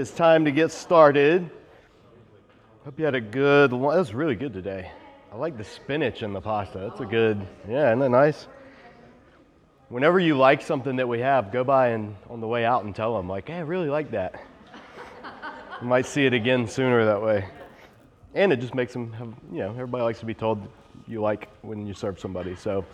it's time to get started. Hope you had a good. That was really good today. I like the spinach and the pasta. That's a good. Yeah, isn't that nice? Whenever you like something that we have, go by and on the way out and tell them like, "Hey, I really like that." you might see it again sooner that way, and it just makes them have. You know, everybody likes to be told you like when you serve somebody. So.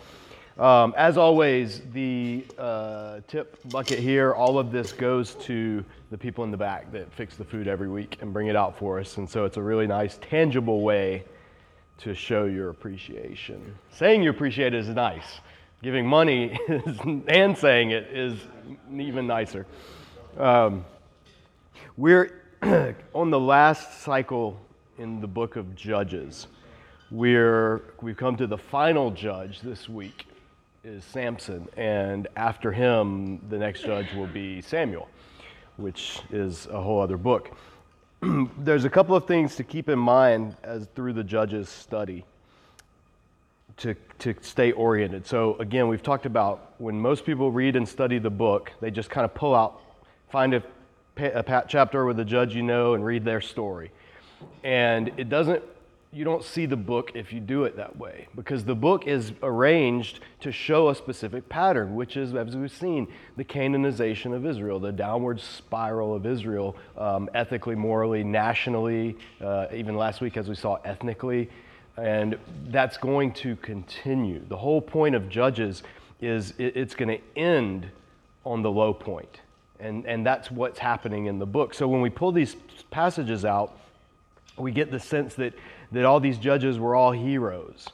Um, as always, the uh, tip bucket here, all of this goes to the people in the back that fix the food every week and bring it out for us. And so it's a really nice, tangible way to show your appreciation. Saying you appreciate it is nice. Giving money is, and saying it is even nicer. Um, we're on the last cycle in the book of Judges. We're, we've come to the final judge this week is Samson, and after him, the next judge will be Samuel, which is a whole other book. There's a couple of things to keep in mind as through the judge's study to, to stay oriented. So, again, we've talked about when most people read and study the book, they just kind of pull out, find a, a chapter with a judge you know, and read their story. And it doesn't you don't see the book if you do it that way because the book is arranged to show a specific pattern, which is, as we've seen, the Canaanization of Israel, the downward spiral of Israel, um, ethically, morally, nationally, uh, even last week, as we saw, ethnically. And that's going to continue. The whole point of Judges is it's going to end on the low. And, and that's what's happening in the book. So when we pull these passages out, we get the sense that that all these judges were all heroes.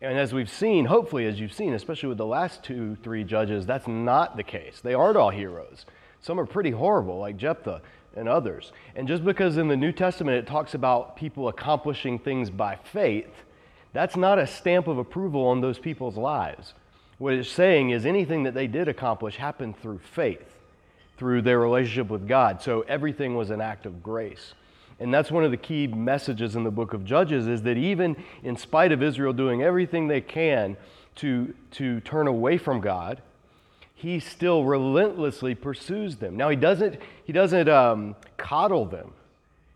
And as we've seen, hopefully, as you've seen, especially with the last two, three judges, that's not the case. They aren't all heroes. Some are pretty horrible, like Jephthah and others. And just because in the New Testament it talks about people accomplishing things by faith, that's not a stamp of approval on those people's lives. What it's saying is anything that they did accomplish happened through faith, through their relationship with God. So everything was an act of grace. And that's one of the key messages in the book of Judges is that even in spite of Israel doing everything they can to, to turn away from God, he still relentlessly pursues them. Now, he doesn't, he doesn't um, coddle them,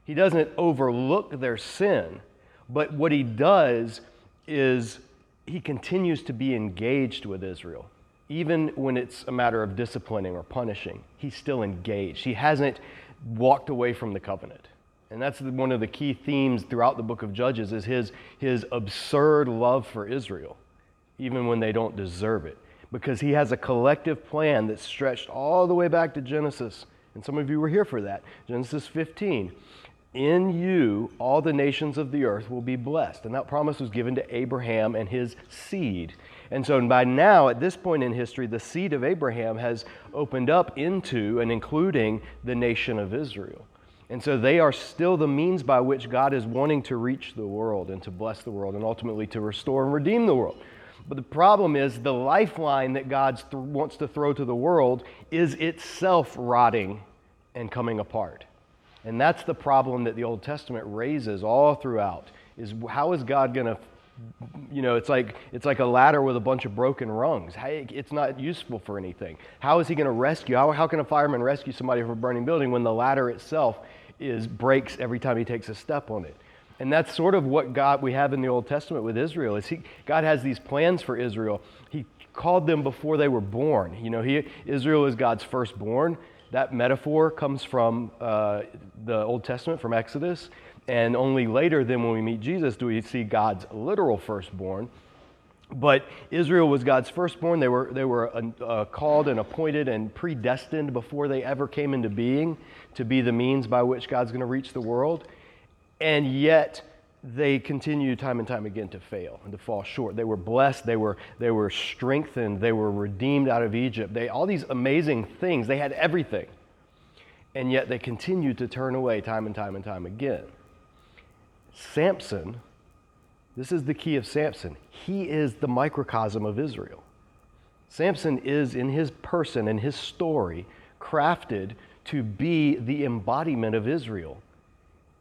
he doesn't overlook their sin, but what he does is he continues to be engaged with Israel. Even when it's a matter of disciplining or punishing, he's still engaged. He hasn't walked away from the covenant. And that's one of the key themes throughout the book of Judges is his, his absurd love for Israel, even when they don't deserve it. Because he has a collective plan that's stretched all the way back to Genesis. And some of you were here for that. Genesis 15. In you, all the nations of the earth will be blessed. And that promise was given to Abraham and his seed. And so by now, at this point in history, the seed of Abraham has opened up into and including the nation of Israel. And so they are still the means by which God is wanting to reach the world and to bless the world and ultimately to restore and redeem the world. But the problem is the lifeline that God th- wants to throw to the world is itself rotting and coming apart. And that's the problem that the Old Testament raises all throughout is how is God going to you know, it's like it's like a ladder with a bunch of broken rungs. It's not useful for anything. How is he going to rescue? How, how can a fireman rescue somebody from a burning building when the ladder itself is breaks every time he takes a step on it. And that's sort of what God we have in the Old Testament with Israel. Is he, God has these plans for Israel. He called them before they were born. You know, he, Israel is God's firstborn. That metaphor comes from uh, the Old Testament, from Exodus. And only later, then when we meet Jesus, do we see God's literal firstborn. But Israel was God's firstborn. They were, they were uh, called and appointed and predestined before they ever came into being to be the means by which God's going to reach the world. And yet, they continue time and time again to fail and to fall short. They were blessed, they were, they were strengthened, they were redeemed out of Egypt. They, all these amazing things, they had everything. And yet they continued to turn away time and time and time again. Samson this is the key of Samson. He is the microcosm of Israel. Samson is, in his person and his story, crafted to be the embodiment of Israel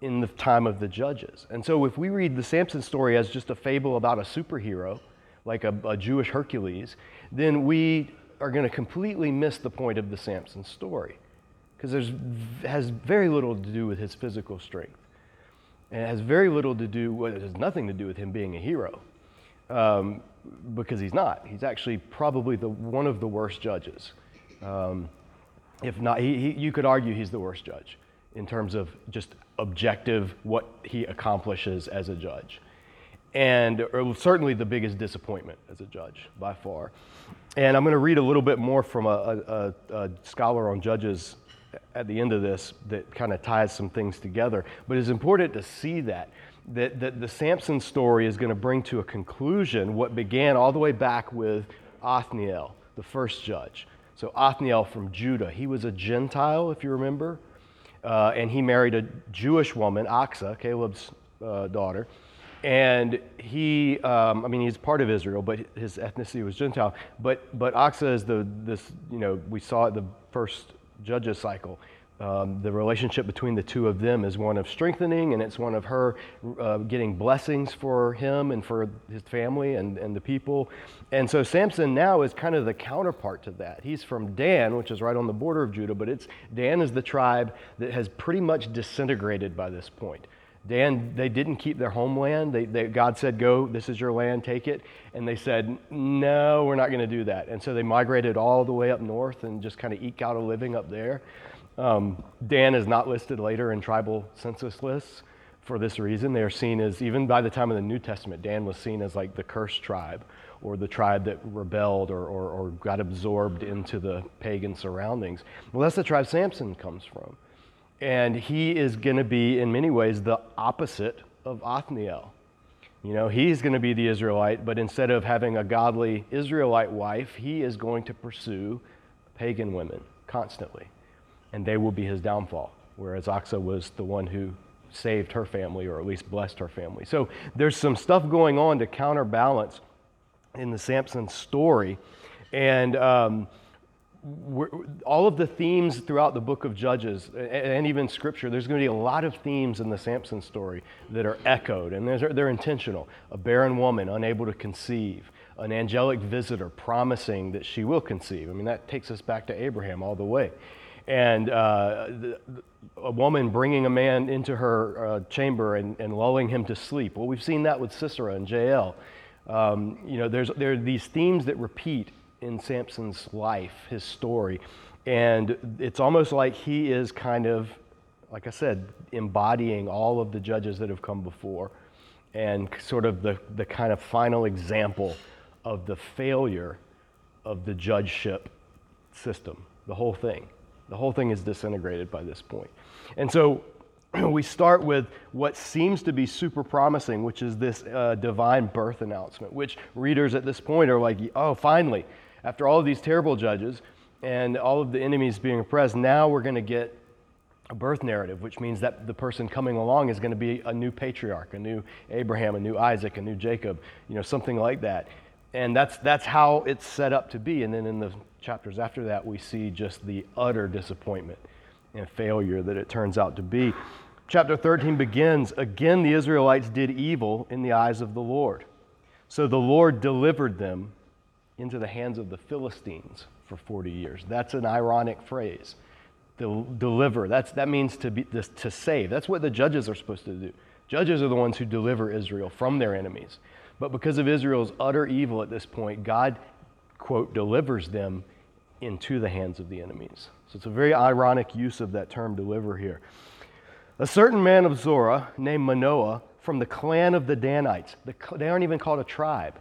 in the time of the judges. And so, if we read the Samson story as just a fable about a superhero, like a, a Jewish Hercules, then we are going to completely miss the point of the Samson story because there's has very little to do with his physical strength. And it has very little to do, well, it has nothing to do with him being a hero, um, because he's not. He's actually probably the, one of the worst judges. Um, if not, he, he, you could argue he's the worst judge in terms of just objective what he accomplishes as a judge. And certainly the biggest disappointment as a judge by far. And I'm going to read a little bit more from a, a, a scholar on judges at the end of this that kind of ties some things together. But it's important to see that, that, that the Samson story is going to bring to a conclusion what began all the way back with Othniel, the first judge. So, Othniel from Judah, he was a Gentile, if you remember, uh, and he married a Jewish woman, Achsah, Caleb's uh, daughter. And he, um, I mean, he's part of Israel, but his ethnicity was Gentile. But, but Achsah is the, this, you know, we saw it the first Judges cycle. Um, the relationship between the two of them is one of strengthening, and it's one of her uh, getting blessings for him and for his family and, and the people. And so Samson now is kind of the counterpart to that. He's from Dan, which is right on the border of Judah, but it's Dan is the tribe that has pretty much disintegrated by this point. Dan, they didn't keep their homeland. They, they, God said, Go, this is your land, take it. And they said, No, we're not going to do that. And so they migrated all the way up north and just kind of eke out a living up there. Um, Dan is not listed later in tribal census lists for this reason. They are seen as, even by the time of the New Testament, Dan was seen as like the cursed tribe or the tribe that rebelled or, or, or got absorbed into the pagan surroundings. Well, that's the tribe Samson comes from. And he is going to be, in many ways, the opposite of Othniel. You know, he's going to be the Israelite, but instead of having a godly Israelite wife, he is going to pursue pagan women constantly. And they will be his downfall, whereas Achsah was the one who saved her family or at least blessed her family. So there's some stuff going on to counterbalance in the Samson story. And um, all of the themes throughout the book of Judges and even Scripture, there's going to be a lot of themes in the Samson story that are echoed, and they're intentional. A barren woman unable to conceive, an angelic visitor promising that she will conceive. I mean, that takes us back to Abraham all the way. And uh, a woman bringing a man into her uh, chamber and, and, lulling him to sleep. Well, we've seen that with Sisera and Jael. Um, you know, there's, there are these themes that repeat in Samson's life, his story. And it's almost like he is kind of, like I said, embodying all of the judges that have come before and sort of the, the kind of final example of the failure of the judgeship system, the whole thing. The whole thing is disintegrated by this point. And so we start with what seems to be super promising, which is this uh, divine birth announcement, which readers at this point are like, oh, finally, after all of these terrible judges and all of the enemies being oppressed, now we're going to get a birth narrative, which means that the person coming along is going to be a new patriarch, a new Abraham, a new Isaac, a new Jacob, you know, something like that. And that's, that's how it's set up to be. And then in the chapters after that, we see just the utter disappointment and failure that it turns out to be. Chapter 13 begins Again, the Israelites did evil in the eyes of the Lord. So the Lord delivered them into the hands of the Philistines for 40 years. That's an ironic phrase. Del- deliver. That's, that means to, be, to save. That's what the judges are supposed to do. Judges are the ones who deliver Israel from their enemies. But because of Israel's utter evil at this point, God, quote, delivers them into the hands of the enemies. So it's a very ironic use of that term deliver here. A certain man of Zorah named Manoah from the clan of the Danites, the, they aren't even called a tribe.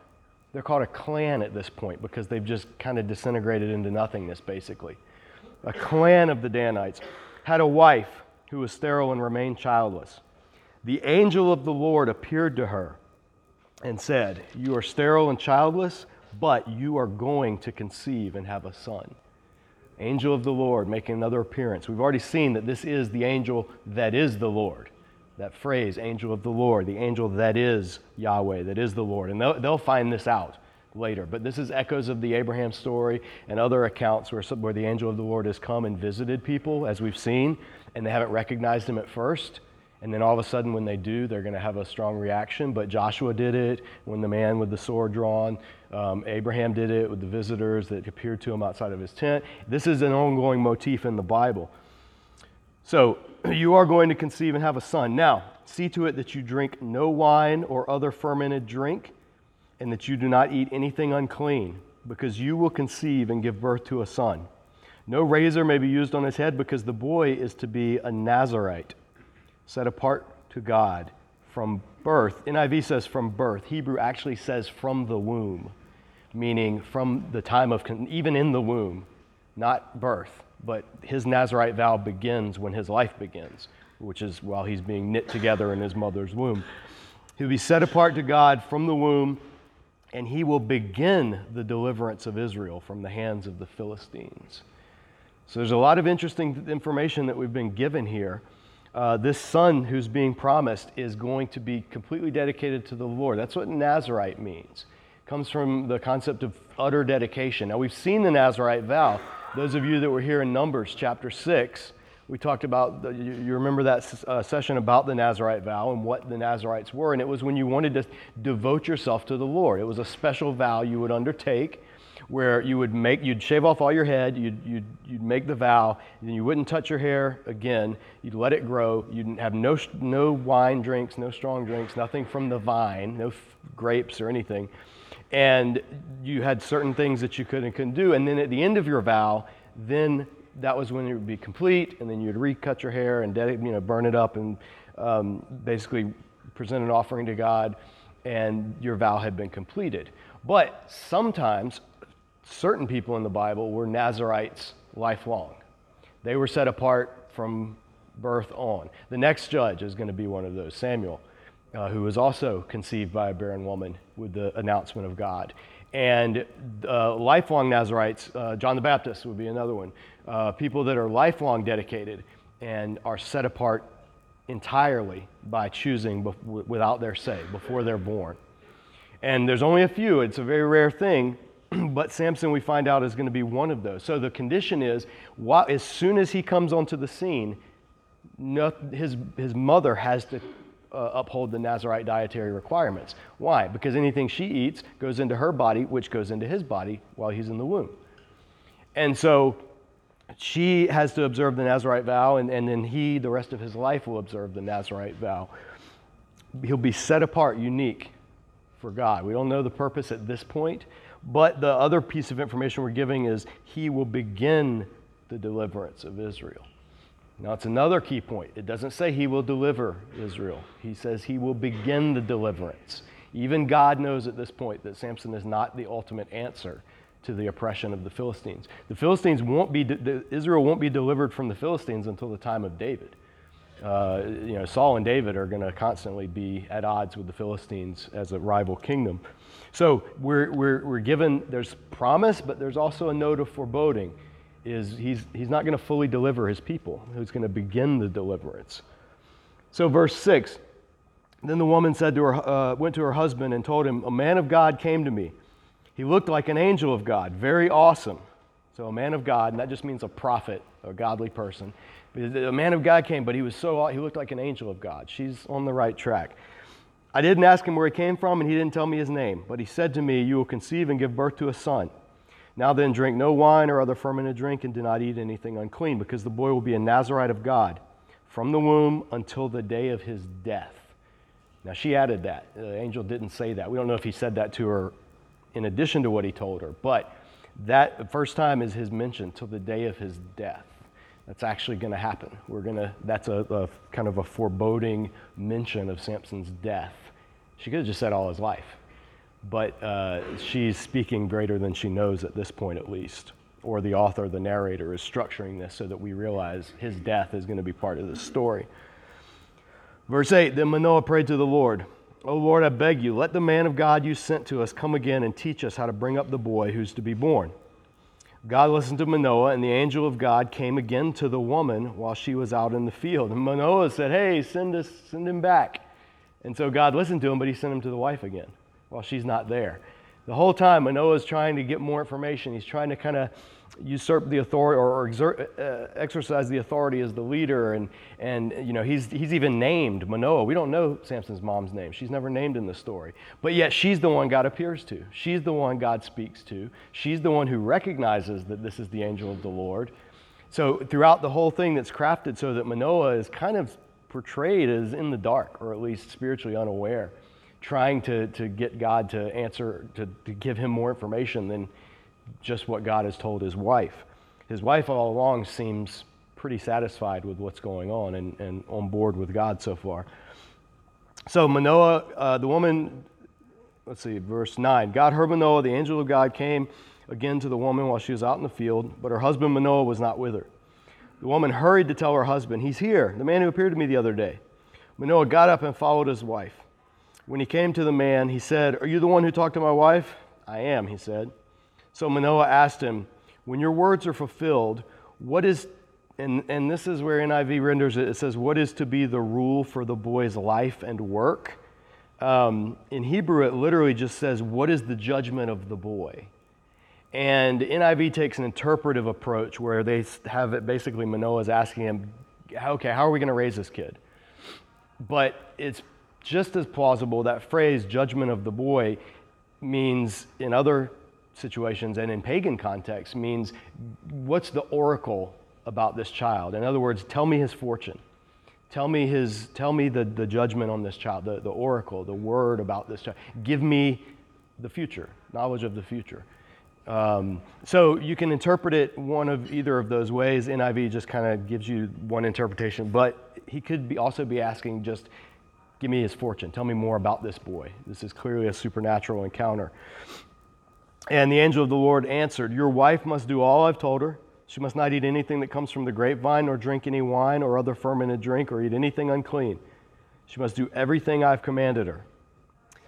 They're called a clan at this point because they've just kind of disintegrated into nothingness, basically. A clan of the Danites had a wife who was sterile and remained childless. The angel of the Lord appeared to her and said, You are sterile and childless, but you are going to conceive and have a son. Angel of the Lord making another appearance. We've already seen that this is the angel that is the Lord that phrase, angel of the Lord, the angel that is Yahweh, that is the Lord. And they'll, they'll find this out later. But this is echoes of the Abraham story and other accounts where, where the angel of the Lord has come and visited people, as we've seen, and they haven't recognized him at first. And then all of a sudden, when they do, they're going to have a strong reaction. But Joshua did it when the man with the sword drawn. Um, Abraham did it with the visitors that appeared to him outside of his tent. This is an ongoing motif in the Bible. So you are going to conceive and have a son. Now, see to it that you drink no wine or other fermented drink, and that you do not eat anything unclean, because you will conceive and give birth to a son. No razor may be used on his head, because the boy is to be a Nazarite, set apart to God from birth. NIV says from birth. Hebrew actually says from the womb, meaning from the time of, even in the womb, not birth. But his Nazarite vow begins when his life begins, which is while he's being knit together in his mother's womb. He'll be set apart to God from the womb, and he will begin the deliverance of Israel from the hands of the Philistines. So there's a lot of interesting information that we've been given here. Uh, this son who's being promised is going to be completely dedicated to the Lord. That's what Nazarite means. It comes from the concept of utter dedication. Now we've seen the Nazarite vow. Those of you that were here in Numbers chapter 6, we talked about, the, you, you, remember that uh, session about the Nazarite vow and what the Nazarites were. And it was when you wanted to devote yourself to the Lord. It was a special vow you would undertake where you would make, you'd shave off all your head, you'd, you'd, you'd make the vow, and you wouldn't touch your hair again. You'd let it grow. You'd have no, no wine drinks, no strong drinks, nothing from the vine, no f- grapes or anything and you had certain things that you could and couldn't do. And then at the end of your vow, then that was when it would be complete, and then you'd recut your hair and you know burn it up and um, basically present an offering to God, and your vow had been completed. But sometimes certain people in the Bible were Nazarites lifelong. They were set apart from birth on. The next judge is going to be one of those, Samuel uh, who was also conceived by a barren woman with the announcement of God. And uh, lifelong Nazarites, uh, John the Baptist would be another one. Uh, people that are lifelong dedicated and are set apart entirely by choosing without their say, before they're born. And there's only a few, it's a very rare thing, but Samson, we find out, is going to be one of those. So the condition is, as soon as he comes onto the scene, no, his, his mother has to uh, uphold the Nazarite dietary requirements. Why? Because anything she eats goes into her body, which goes into his body while he's in the womb. And so she has to observe the Nazarite vow, and, and then he, the rest of his life, will observe the Nazarite vow. He'll be set apart, unique for God. We don't know the purpose at this point, but the other piece of information we're giving is he will begin the deliverance of Israel. Now, it's another key point. It doesn't say he will deliver Israel, he says he will begin the deliverance. Even God knows at this point that Samson is not the ultimate answer to the oppression of the Philistines. The Philistines won't be, Israel won't be delivered from the Philistines until the time of David. Uh, you know, Saul and David are going to constantly be at odds with the Philistines as a rival kingdom. So we're, we're, we're given, there's promise, but there's also a note of foreboding is he's, he's not going to fully deliver his people, who's going to begin the deliverance. So, verse 6 Then the woman said to her, uh, went to her husband and told him, A man of God came to me. He looked like an angel of God, very awesome. So, a man of God, and that just means a prophet, a godly person. A man of God came, but he was so, he looked like an angel of God. She's on the right track. I didn't ask him where he came from, and he didn't tell me his name, but he said to me, You will conceive and give birth to a son. Now then, drink no wine or other fermented drink, and do not eat anything unclean, because the boy will be a Nazarite of God from the womb until the day of his death. Now, she added that. Uh, the angel didn't say that. We don't know if he said that to her in addition to what he told her, but that first time is his mention till the day of his death. That's actually going to happen. We're going to, that's a, a kind of a foreboding mention of Samson's death. She could have just said all his life but uh, she's speaking greater than she knows at this point, at least. Or the author, the narrator, is structuring this so that we realize his death is going to be part of the story. Verse 8 Then Manoah prayed to the Lord, O Lord, I beg you, let the man of God you sent to us come again and teach us how to bring up the boy who's to be born. God listened to Manoah, and the angel of God came again to the woman while she was out in the field. And Manoah said, Hey, send, us, send him back. And so God listened to him, but he sent him to the wife again while she's not there. The whole time, Manoah's trying to get more information. He's trying to kind of usurp the authority or, exert, uh, exercise the authority as the leader. And, and you know, he's, he's even named Manoah. We don't know Samson's mom's name. She's never named in the story. But yet, she's the one God appears to. She's the one God speaks to. She's the one who recognizes that this is the angel of the Lord. So throughout the whole thing that's crafted so that Manoah is kind of portrayed as in the dark, or at least spiritually unaware, trying to, to get God to answer, to, to give him more information than just what God has told his wife. His wife all along seems pretty satisfied with what's going on and, and on board with God so far. So Manoah, uh, the woman, let's see, verse 9. God heard Manoah, the angel of God came again to the woman while she was out in the field, but her husband Manoah was not with her. The woman hurried to tell her husband, He's here, the man who appeared to me the other day. Manoah got up and followed his wife. When he came to the man, he said, Are you the one who talked to my wife? I am, he said. So Manoah asked him, When your words are fulfilled, what is, and, and this is where NIV renders it, it says, What is to be the rule for the boy's life and work? Um, in Hebrew, it literally just says, What is the judgment of the boy? And NIV takes an interpretive approach where they have it basically Manoah is asking him, okay, how are we going to raise this kid? But it's just as plausible that phrase, judgment of the boy, means in other situations and in pagan contexts, means what's the oracle about this child? In other words, tell me his fortune. Tell me, his, tell me the, the judgment on this child, the, the oracle, the word about this child. Give me the future, knowledge of the future. Um, so you can interpret it one of either of those ways. NIV just kind of gives you one interpretation, but he could be also be asking just, give me his fortune. Tell me more about this boy. This is clearly a supernatural encounter. And the angel of the Lord answered, Your wife must do all I've told her. She must not eat anything that comes from the grapevine, nor drink any wine or other fermented drink, or eat anything unclean. She must do everything I've commanded her.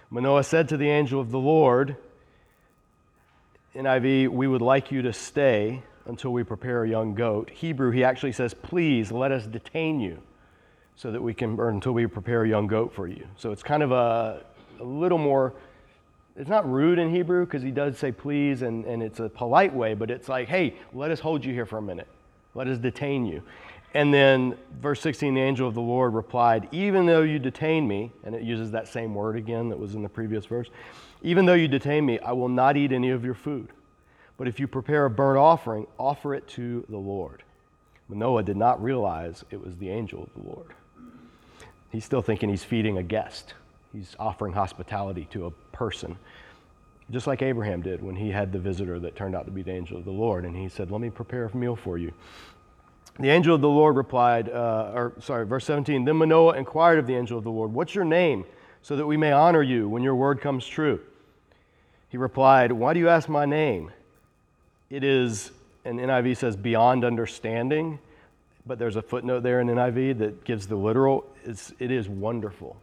Manoah said to the angel of the Lord, NIV, we would like you to stay until we prepare a young goat. Hebrew, he actually says, please let us detain you so that we can, or until we prepare a young goat for you. So it's kind of a, a little more, it's not rude in Hebrew because he does say please and, and it's a polite way, but it's like, hey, let us hold you here for a minute. Let us detain you. And then verse 16, the angel of the Lord replied, Even though you detain me, and it uses that same word again that was in the previous verse, even though you detain me, I will not eat any of your food. But if you prepare a burnt offering, offer it to the Lord. Manoah did not realize it was the angel of the Lord. He's still thinking he's feeding a guest, he's offering hospitality to a person. Just like Abraham did when he had the visitor that turned out to be the angel of the Lord. And he said, Let me prepare a meal for you. The angel of the Lord replied, uh, or sorry, verse 17, Then Manoah inquired of the angel of the Lord, What's your name, so that we may honor you when your word comes true? He replied, Why do you ask my name? It is, and NIV says, beyond understanding, but there's a footnote there in NIV that gives the literal. It's, it is wonderful.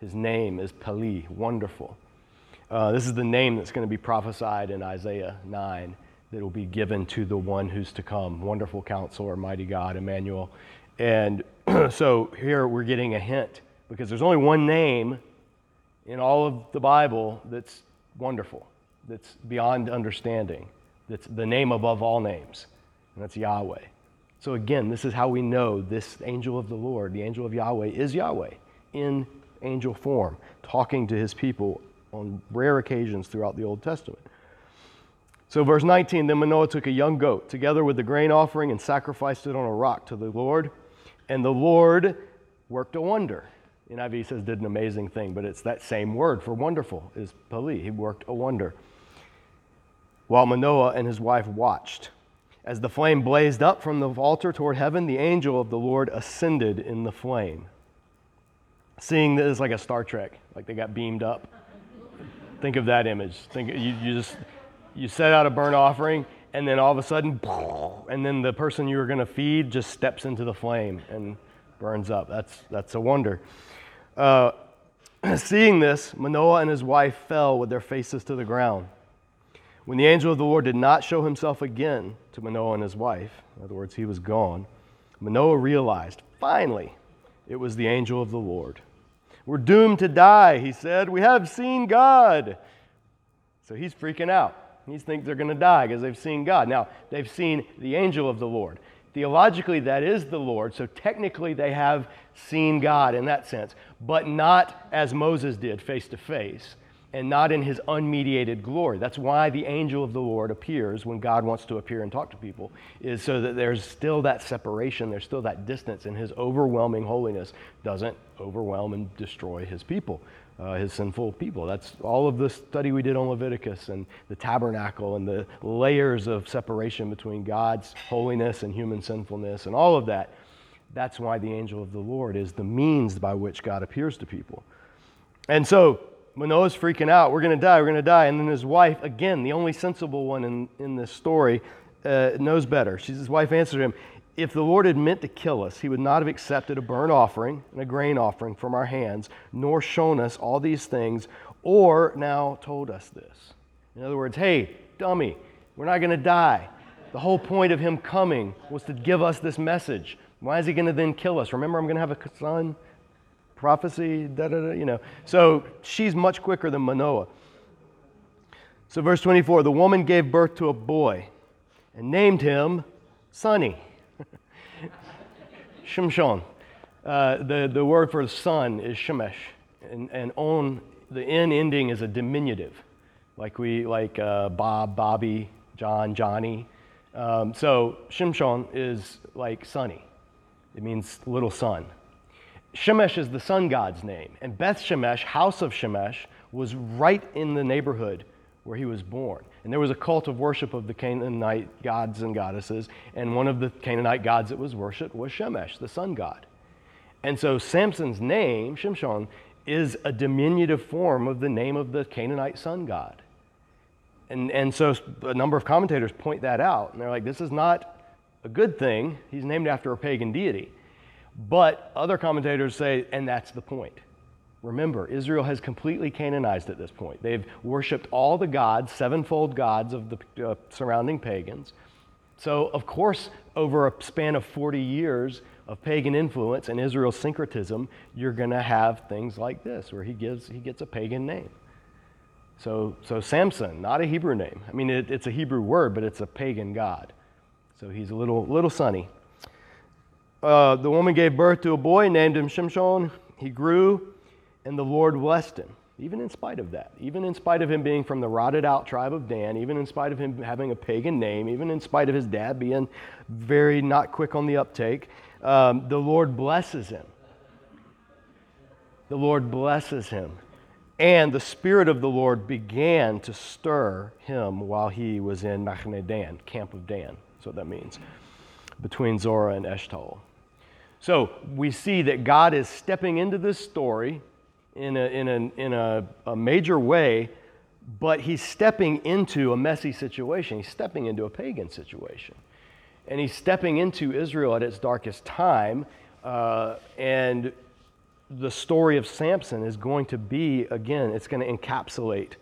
His name is Peli, wonderful. Uh, this is the name that's going to be prophesied in Isaiah 9 that will be given to the one who's to come. Wonderful counselor, mighty God, Emmanuel. And so here we're getting a hint because there's only one name in all of the Bible that's wonderful, that's beyond understanding, that's the name above all names, and that's Yahweh. So again, this is how we know this angel of the Lord, the angel of Yahweh, is Yahweh in angel form, talking to his people on rare occasions throughout the Old Testament. So, verse 19 Then Manoah took a young goat together with the grain offering and sacrificed it on a rock to the Lord. And the Lord worked a wonder. NIV says did an amazing thing, but it's that same word for wonderful is pali. He worked a wonder. While Manoah and his wife watched. As the flame blazed up from the altar toward heaven, the angel of the Lord ascended in the flame. Seeing this like a Star Trek, like they got beamed up. Think of that image. Think you, you just you set out a burnt offering, and then all of a sudden, and then the person you were going to feed just steps into the flame and burns up. That's that's a wonder. Uh, seeing this, Manoah and his wife fell with their faces to the ground. When the angel of the Lord did not show himself again to Manoah and his wife, in other words, he was gone, Manoah realized, finally, it was the angel of the Lord. We're doomed to die, he said. We have seen God. So he's freaking out. He thinks they're going to die because they've seen God. Now, they've seen the angel of the Lord. Theologically, that is the Lord, so technically they have seen God in that sense, but not as Moses did face to face. And not in his unmediated glory. That's why the angel of the Lord appears when God wants to appear and talk to people, is so that there's still that separation, there's still that distance, and his overwhelming holiness doesn't overwhelm and destroy his people, uh, his sinful people. That's all of the study we did on Leviticus and the tabernacle and the layers of separation between God's holiness and human sinfulness and all of that. That's why the angel of the Lord is the means by which God appears to people. And so, Manoah's freaking out. We're going to die. We're going to die. And then his wife, again, the only sensible one in, in this story, uh, knows better. She's, his wife answered him, If the Lord had meant to kill us, he would not have accepted a burnt offering and a grain offering from our hands, nor shown us all these things, or now told us this. In other words, hey, dummy, we're not going to die. The whole point of him coming was to give us this message. Why is he going to then kill us? Remember, I'm going to have a son prophecy, da da da, you know. So she's much quicker than Manoah. So, verse 24 the woman gave birth to a boy and named him Sonny. Shimshon. Uh, the, the word for son is Shemesh. And, and on the N ending is a diminutive, like we like uh, Bob, Bobby, John, Johnny. Um, so Shimshon is like Sonny. It means little son. Shemesh is the sun god's name, and Beth Shemesh, house of Shemesh, was right in the neighborhood where he was born. And there was a cult of worship of the Canaanite gods and goddesses, and one of the Canaanite gods that was worshipped was Shemesh, the sun god. And so Samson's name, Shimshon, is a diminutive form of the name of the Canaanite sun god. And, and so a number of commentators point that out, and they're like, this is not a good thing. He's named after a pagan deity. But other commentators say, and that's the point. Remember, Israel has completely Canaanized at this point. They've worshiped all the gods, sevenfold gods of the uh, surrounding pagans. So, of course, over a span of 40 years of pagan influence and Israel's syncretism, you're going to have things like this, where he, gives, he gets a pagan name. So, so Samson, not a Hebrew name. I mean, it, it's a Hebrew word, but it's a pagan god. So he's a little, little sunny. Uh, the woman gave birth to a boy, named him Shimshon. He grew, and the Lord blessed him, even in spite of that. Even in spite of him being from the rotted out tribe of Dan, even in spite of him having a pagan name, even in spite of his dad being very not quick on the uptake, um, the Lord blesses him. The Lord blesses him. And the Spirit of the Lord began to stir him while he was in Machane Dan, camp of Dan. That's what that means, between Zorah and Eshtaol. So we see that God is stepping into this story in a, in a, in a, a major way, but he's stepping into a messy situation. He's stepping into a pagan situation. And he's stepping into Israel at its darkest time. Uh, and the story of Samson is going to be, again, it's going to encapsulate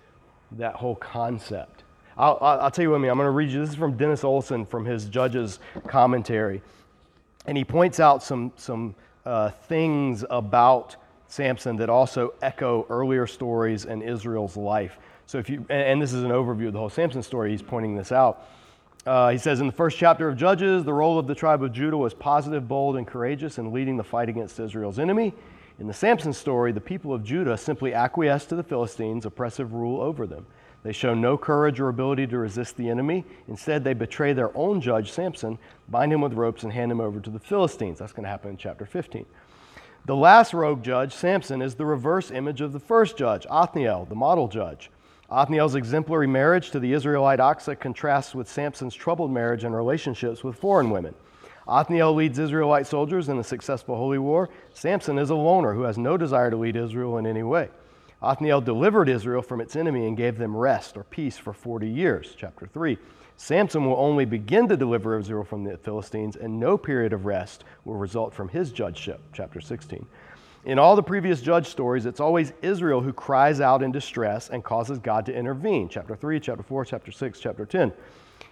that whole concept. I'll, I'll, tell you what I mean. I'm going to read you. This is from Dennis Olson from his Judges commentary. And he points out some, some uh, things about Samson that also echo earlier stories in Israel's life. So if you, and this is an overview of the whole Samson story, he's pointing this out. Uh, he says in the first chapter of Judges, the role of the tribe of Judah was positive, bold, and courageous in leading the fight against Israel's enemy. In the Samson story, the people of Judah simply acquiesced to the Philistines' oppressive rule over them. They show no courage or ability to resist the enemy. Instead, they betray their own judge, Samson, bind him with ropes, and hand him over to the Philistines. That's going to happen in chapter 15. The last rogue judge, Samson, is the reverse image of the first judge, Othniel, the model judge. Othniel's exemplary marriage to the Israelite Achsah contrasts with Samson's troubled marriage and relationships with foreign women. Othniel leads Israelite soldiers in a successful holy war. Samson is a loner who has no desire to lead Israel in any way. Othniel delivered Israel from its enemy and gave them rest or peace for 40 years. Chapter 3. Samson will only begin to deliver Israel from the Philistines, and no period of rest will result from his judgeship. Chapter 16. In all the previous judge stories, it's always Israel who cries out in distress and causes God to intervene. Chapter 3, chapter 4, chapter 6, chapter 10.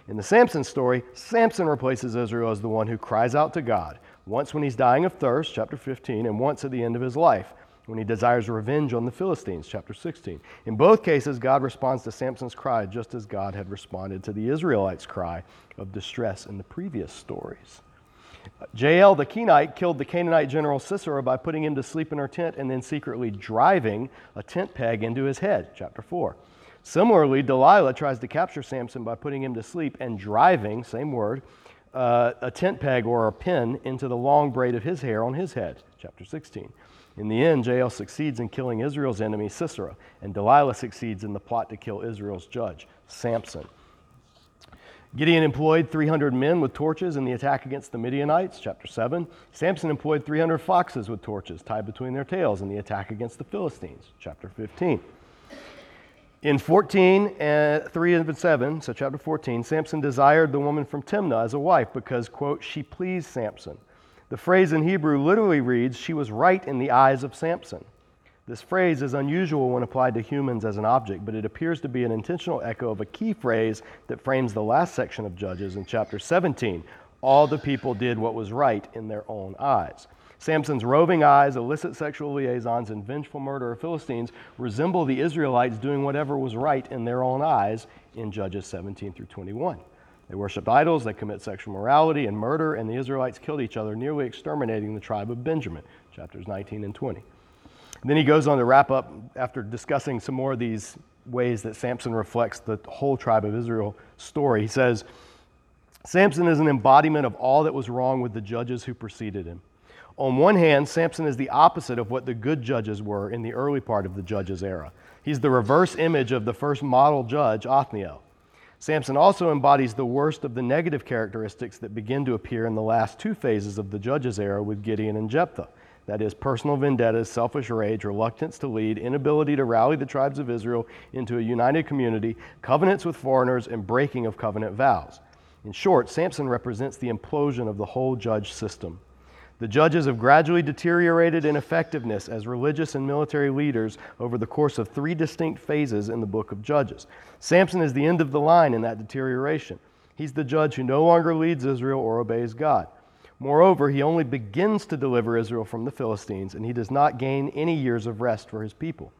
In the Samson story, Samson replaces Israel as the one who cries out to God, once when he's dying of thirst, chapter 15, and once at the end of his life when he desires revenge on the Philistines, chapter 16. In both cases, God responds to Samson's cry just as God had responded to the Israelites' cry of distress in the previous stories. Jael the Kenite killed the Canaanite general Sisera by putting him to sleep in her tent and then secretly driving a tent peg into his head. Chapter 4. Similarly, Delilah tries to capture Samson by putting him to sleep and driving, same word, uh, a tent peg or a pin into the long braid of his hair on his head. Chapter 16. In the end, Jael succeeds in killing Israel's enemy, Sisera, and Delilah succeeds in the plot to kill Israel's judge, Samson. Gideon employed 300 men with torches in the attack against the Midianites, chapter 7. Samson employed 300 foxes with torches tied between their tails in the attack against the Philistines, chapter 15. In 14 and uh, 3 and 7, so chapter 14, Samson desired the woman from Timnah as a wife because, quote, she pleased Samson. The phrase in Hebrew literally reads, she was right in the eyes of Samson. This phrase is unusual when applied to humans as an object, but it appears to be an intentional echo of a key phrase that frames the last section of Judges in chapter 17. All the people did what was right in their own eyes. Samson's roving eyes, illicit sexual liaisons, and vengeful murder of Philistines resemble the Israelites doing whatever was right in their own eyes in Judges 17 through 21. They worshiped idols, they commit sexual morality and murder, and the Israelites killed each other, nearly exterminating the tribe of Benjamin, chapters 19 and 20. Then he goes on to wrap up after discussing some more of these ways that Samson reflects the whole tribe of Israel story. He says, Samson is an embodiment of all that was wrong with the judges who preceded him. On one hand, Samson is the opposite of what the good judges were in the early part of the judges' era. He's the reverse image of the first model judge, Othniel. Samson also embodies the worst of the negative characteristics that begin to appear in the last two phases of the judges' era with Gideon and Jephthah that is, personal vendettas, selfish rage, reluctance to lead, inability to rally the tribes of Israel into a united community, covenants with foreigners, and breaking of covenant vows. In short, Samson represents the implosion of the whole judge system. The judges have gradually deteriorated in effectiveness as religious and military leaders over the course of three distinct phases in the book of Judges. Samson is the end of the line in that deterioration. He's the judge who no longer leads Israel or obeys God. Moreover, he only begins to deliver Israel from the Philistines, and he does not gain any years of rest for his people.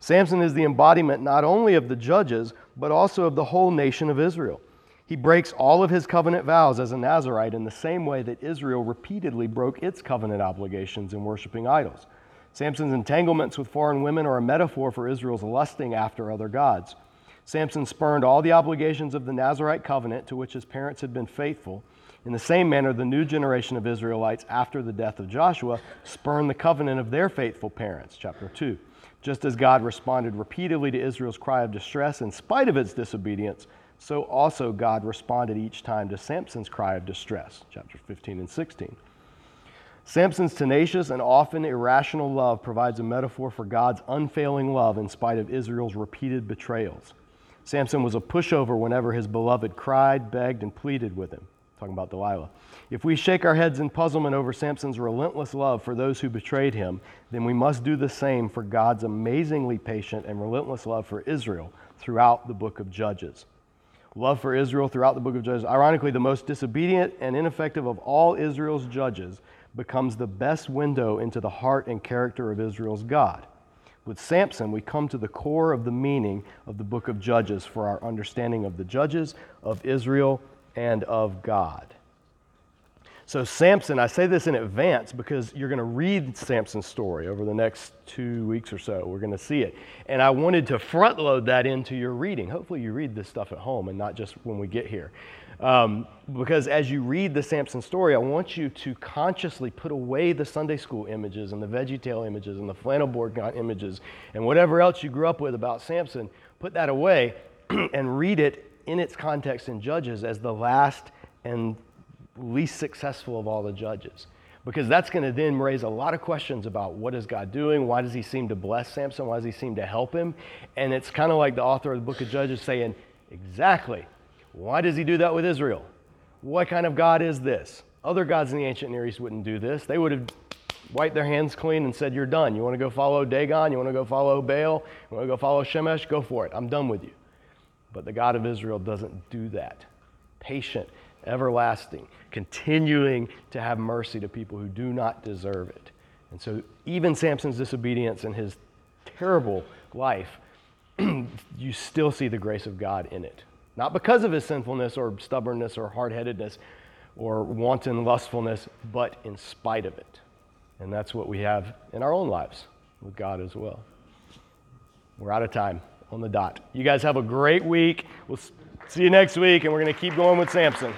Samson is the embodiment not only of the judges, but also of the whole nation of Israel. He breaks all of his covenant vows as a Nazarite in the same way that Israel repeatedly broke its covenant obligations in worshiping idols. Samson's entanglements with foreign women are a metaphor for Israel's lusting after other gods. Samson spurned all the obligations of the Nazarite covenant to which his parents had been faithful in the same manner, the new generation of Israelites after the death of Joshua spurned the covenant of their faithful parents, chapter 2. Just as God responded repeatedly to Israel's cry of distress in spite of its disobedience, so also God responded each time to Samson's cry of distress, chapters 15 and 16. Samson's tenacious and often irrational love provides a metaphor for God's unfailing love in spite of Israel's repeated betrayals. Samson was a pushover whenever his beloved cried, begged, and pleaded with him talking about Delilah. If we shake our heads in puzzlement over Samson's relentless love for those who betrayed him, then we must do the same for God's amazingly patient and relentless love for Israel throughout the book of Judges. Love for Israel throughout the book of Judges. Ironically, the most disobedient and ineffective of all Israel's judges becomes the best window into the heart and character of Israel's God. With Samson, we come to the core of the meaning of the book of Judges for our understanding of the judges, of Israel, and of God. So, Samson, I say this in advance because you're going to read Samson's story over the next two weeks or so. We're going to see it. And I wanted to front load that into your reading. Hopefully, you read this stuff at home and not just when we get here. Um, because as you read the Samson story, I want you to consciously put away the Sunday school images and the VeggieTale images and the flannel board images and whatever else you grew up with about Samson. Put that away and read it in its context in Judges as the last and least successful of all the judges. Because that's going to then raise a lot of questions about what is God doing? Why does he seem to bless Samson? Why does he seem to help him? And it's kind of like the author of the book of Judges saying, exactly, why does he do that with Israel? What kind of God is this? Other gods in the ancient Near East wouldn't do this. They would have wiped their hands clean and said, You're done. You want to go follow Dagon? You want to go follow Baal? You want to go follow Shemesh? Go for it. I'm done with you. But the God of Israel doesn't do that. Patient, everlasting, continuing to have mercy to people who do not deserve it. And so, even Samson's disobedience and his terrible life, you still see the grace of God in it. Not because of his sinfulness or stubbornness or hard headedness. or wanton lustfulness, but in spite of it. And that's what we have in our own lives with God as well. We're out of time on the dot. You guys have a great week. We'll see you next week, and we're going to keep going with Samson.